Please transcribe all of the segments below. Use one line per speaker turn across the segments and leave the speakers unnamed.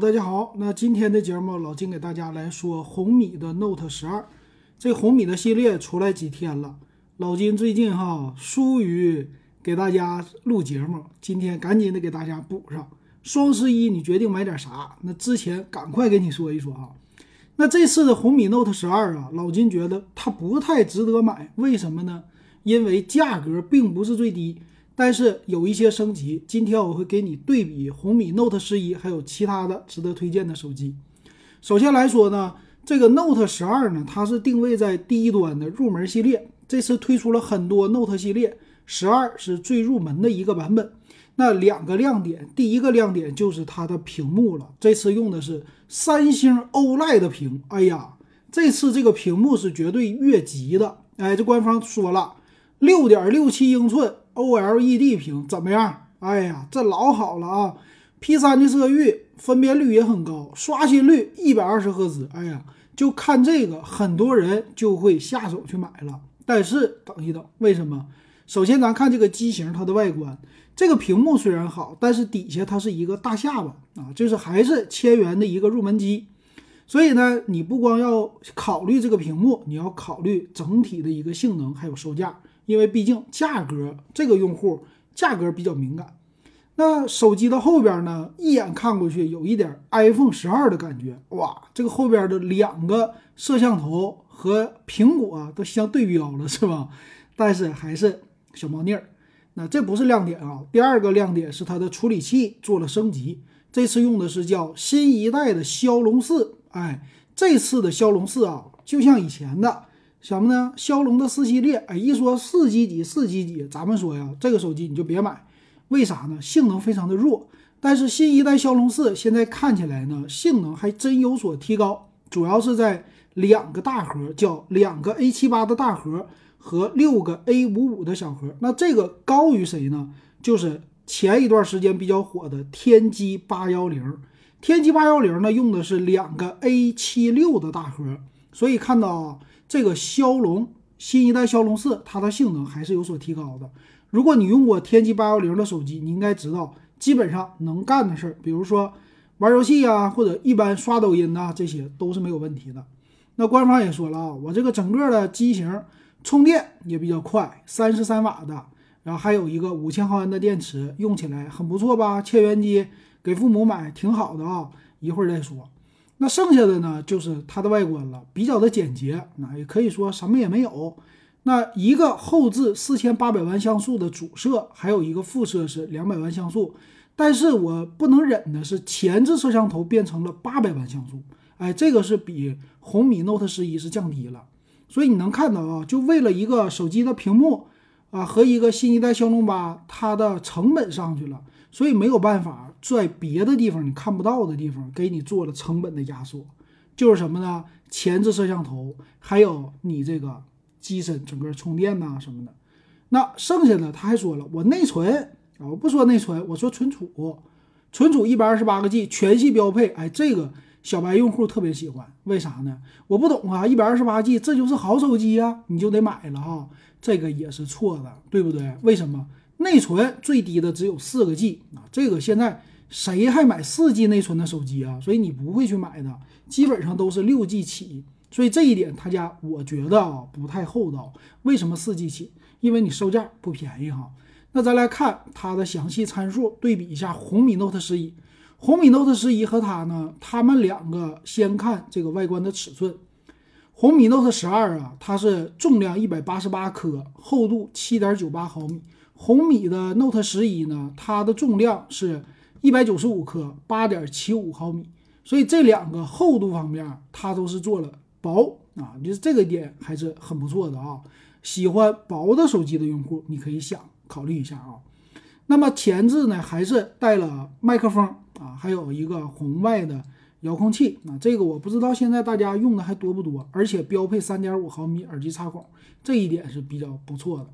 大家好，那今天的节目老金给大家来说红米的 Note 十二。这红米的系列出来几天了，老金最近哈疏于给大家录节目，今天赶紧的给大家补上。双十一你决定买点啥？那之前赶快给你说一说啊。那这次的红米 Note 十二啊，老金觉得它不太值得买，为什么呢？因为价格并不是最低。但是有一些升级，今天我会给你对比红米 Note 十一，还有其他的值得推荐的手机。首先来说呢，这个 Note 十二呢，它是定位在低端的入门系列。这次推出了很多 Note 系列，十二是最入门的一个版本。那两个亮点，第一个亮点就是它的屏幕了，这次用的是三星 OLED 屏。哎呀，这次这个屏幕是绝对越级的。哎，这官方说了，六点六七英寸。OLED 屏怎么样？哎呀，这老好了啊！P3 的色域分辨率也很高，刷新率一百二十赫兹。哎呀，就看这个，很多人就会下手去买了。但是等一等，为什么？首先咱看这个机型，它的外观，这个屏幕虽然好，但是底下它是一个大下巴啊，就是还是千元的一个入门机。所以呢，你不光要考虑这个屏幕，你要考虑整体的一个性能还有售价。因为毕竟价格，这个用户价格比较敏感。那手机的后边呢，一眼看过去有一点 iPhone 十二的感觉。哇，这个后边的两个摄像头和苹果都相对标了，是吧？但是还是小猫腻儿。那这不是亮点啊。第二个亮点是它的处理器做了升级，这次用的是叫新一代的骁龙四。哎，这次的骁龙四啊，就像以前的。什么呢？骁龙的四系列，哎，一说四几几四几几，咱们说呀，这个手机你就别买，为啥呢？性能非常的弱。但是新一代骁龙四现在看起来呢，性能还真有所提高，主要是在两个大核，叫两个 A 七八的大核和六个 A 五五的小核。那这个高于谁呢？就是前一段时间比较火的天玑八幺零，天玑八幺零呢用的是两个 A 七六的大核，所以看到。这个骁龙新一代骁龙四，它的性能还是有所提高的。如果你用过天玑八幺零的手机，你应该知道，基本上能干的事儿，比如说玩游戏啊，或者一般刷抖音呐，这些都是没有问题的。那官方也说了啊，我这个整个的机型充电也比较快，三十三瓦的，然后还有一个五千毫安的电池，用起来很不错吧？千元机给父母买挺好的啊，一会儿再说。那剩下的呢，就是它的外观了，比较的简洁，那也可以说什么也没有。那一个后置四千八百万像素的主摄，还有一个副摄是两百万像素，但是我不能忍的是前置摄像头变成了八百万像素，哎，这个是比红米 Note 十一是降低了。所以你能看到啊，就为了一个手机的屏幕啊和一个新一代骁龙八，它的成本上去了，所以没有办法。在别的地方你看不到的地方，给你做了成本的压缩，就是什么呢？前置摄像头，还有你这个机身整个充电呐什么的。那剩下的他还说了，我内存啊，我不说内存，我说存储，存储一百二十八个 G 全系标配。哎，这个小白用户特别喜欢，为啥呢？我不懂啊，一百二十八 G 这就是好手机呀，你就得买了哈。这个也是错的，对不对？为什么？内存最低的只有四个 G 啊，这个现在。谁还买四 G 内存的手机啊？所以你不会去买的，基本上都是六 G 起。所以这一点他家我觉得啊不太厚道。为什么四 G 起？因为你售价不便宜哈。那咱来看它的详细参数，对比一下红米 Note 十一。红米 Note 十一和它呢，它们两个先看这个外观的尺寸。红米 Note 十二啊，它是重量一百八十八克，厚度七点九八毫米。红米的 Note 十一呢，它的重量是。一百九十五克，八点七五毫米，所以这两个厚度方面，它都是做了薄啊，就是这个点还是很不错的啊。喜欢薄的手机的用户，你可以想考虑一下啊。那么前置呢，还是带了麦克风啊，还有一个红外的遥控器啊。这个我不知道现在大家用的还多不多，而且标配三点五毫米耳机插孔，这一点是比较不错的。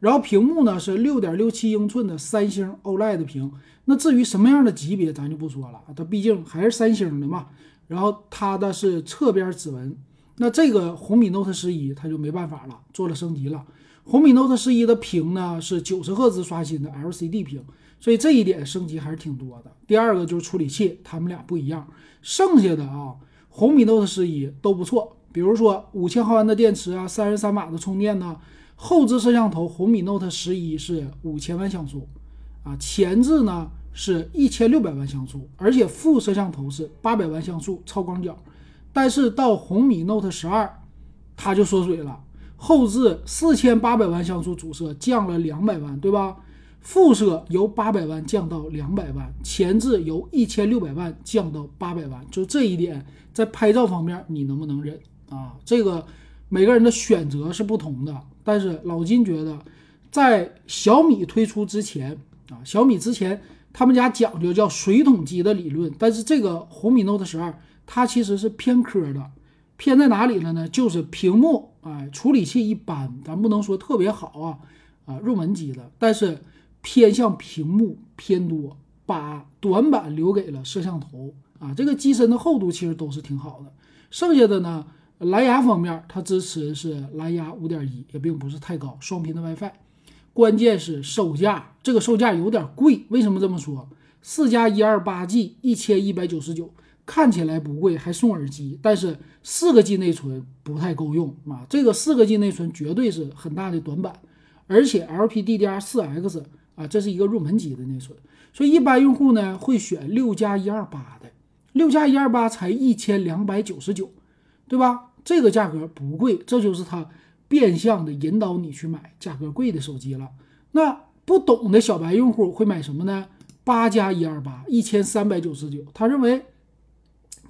然后屏幕呢是六点六七英寸的三星 OLED 屏，那至于什么样的级别咱就不说了，它毕竟还是三星的嘛。然后它的是侧边指纹，那这个红米 Note 十一它就没办法了，做了升级了。红米 Note 十一的屏呢是九十赫兹刷新的 LCD 屏，所以这一点升级还是挺多的。第二个就是处理器，它们俩不一样。剩下的啊，红米 Note 十一都不错，比如说五千毫安的电池啊，三十三瓦的充电呢。后置摄像头红米 Note 十一是五千万像素啊，前置呢是一千六百万像素，而且副摄像头是八百万像素超广角。但是到红米 Note 十二，它就缩水了，后置四千八百万像素主摄降了两百万，对吧？副摄由八百万降到两百万，前置由一千六百万降到八百万，就这一点，在拍照方面你能不能忍啊？这个每个人的选择是不同的，但是老金觉得，在小米推出之前啊，小米之前他们家讲究叫水桶机的理论，但是这个红米 Note 十二它其实是偏科的，偏在哪里了呢？就是屏幕，哎，处理器一般，咱不能说特别好啊，啊，入门级的，但是。偏向屏幕偏多，把短板留给了摄像头啊。这个机身的厚度其实都是挺好的。剩下的呢，蓝牙方面它支持是蓝牙五点一，也并不是太高，双频的 WiFi。关键是售价，这个售价有点贵。为什么这么说？四加一二八 G 一千一百九十九，看起来不贵，还送耳机，但是四个 G 内存不太够用啊。这个四个 G 内存绝对是很大的短板，而且 LPDDR 四 X。啊，这是一个入门级的内存，所以一般用户呢会选六加一二八的，六加一二八才一千两百九十九，对吧？这个价格不贵，这就是它变相的引导你去买价格贵的手机了。那不懂的小白用户会买什么呢？八加一二八一千三百九十九，他认为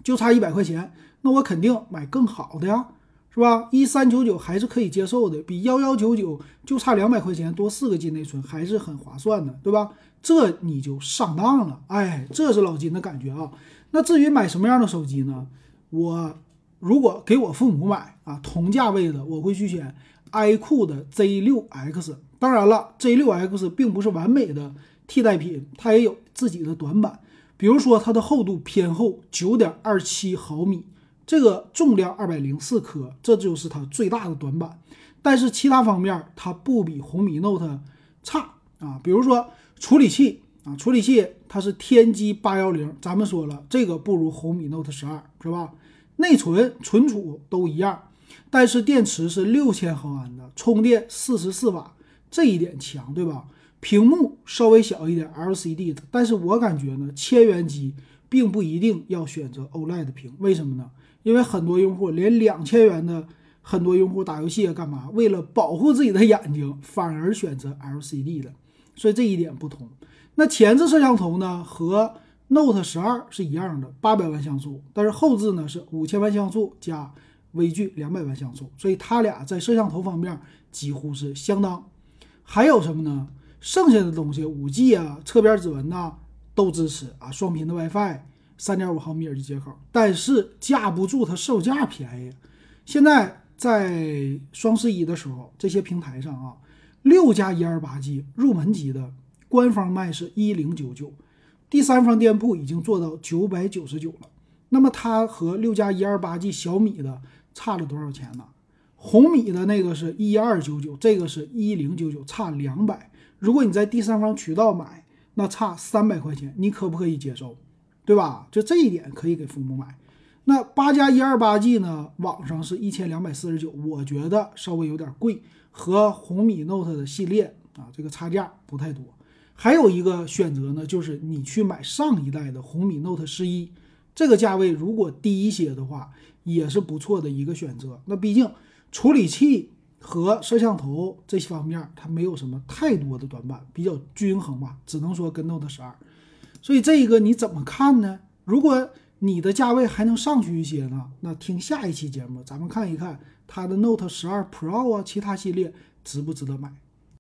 就差一百块钱，那我肯定买更好的呀。是吧？一三九九还是可以接受的，比幺幺九九就差两百块钱，多四个 G 内存还是很划算的，对吧？这你就上当了，哎，这是老金的感觉啊。那至于买什么样的手机呢？我如果给我父母买啊，同价位的，我会去选 iQOO 的 Z 六 X。当然了，Z 六 X 并不是完美的替代品，它也有自己的短板，比如说它的厚度偏厚，九点二七毫米。这个重量二百零四克，这就是它最大的短板。但是其他方面它不比红米 Note 差啊。比如说处理器啊，处理器它是天玑八幺零，咱们说了这个不如红米 Note 十二，是吧？内存存储都一样，但是电池是六千毫安的，充电四十四瓦，这一点强，对吧？屏幕稍微小一点，LCD 的，但是我感觉呢，千元机并不一定要选择 OLED 屏，为什么呢？因为很多用户连两千元的很多用户打游戏啊干嘛？为了保护自己的眼睛，反而选择 LCD 的，所以这一点不同。那前置摄像头呢和 Note 十二是一样的，八百万像素，但是后置呢是五千万像素加微距两百万像素，所以它俩在摄像头方面几乎是相当。还有什么呢？剩下的东西，五 G 啊、侧边指纹呐都支持啊，双频的 WiFi。三点五毫米耳机接口，但是架不住它售价便宜。现在在双十一的时候，这些平台上啊，六加一二八 G 入门级的官方卖是一零九九，第三方店铺已经做到九百九十九了。那么它和六加一二八 G 小米的差了多少钱呢？红米的那个是一二九九，这个是一零九九，差两百。如果你在第三方渠道买，那差三百块钱，你可不可以接受？对吧？就这一点可以给父母买。那八加一二八 G 呢？网上是一千两百四十九，我觉得稍微有点贵，和红米 Note 的系列啊，这个差价不太多。还有一个选择呢，就是你去买上一代的红米 Note 十一，这个价位如果低一些的话，也是不错的一个选择。那毕竟处理器和摄像头这些方面，它没有什么太多的短板，比较均衡吧，只能说跟 Note 十二。所以这一个你怎么看呢？如果你的价位还能上去一些呢，那听下一期节目，咱们看一看它的 Note 十二 Pro 啊，其他系列值不值得买？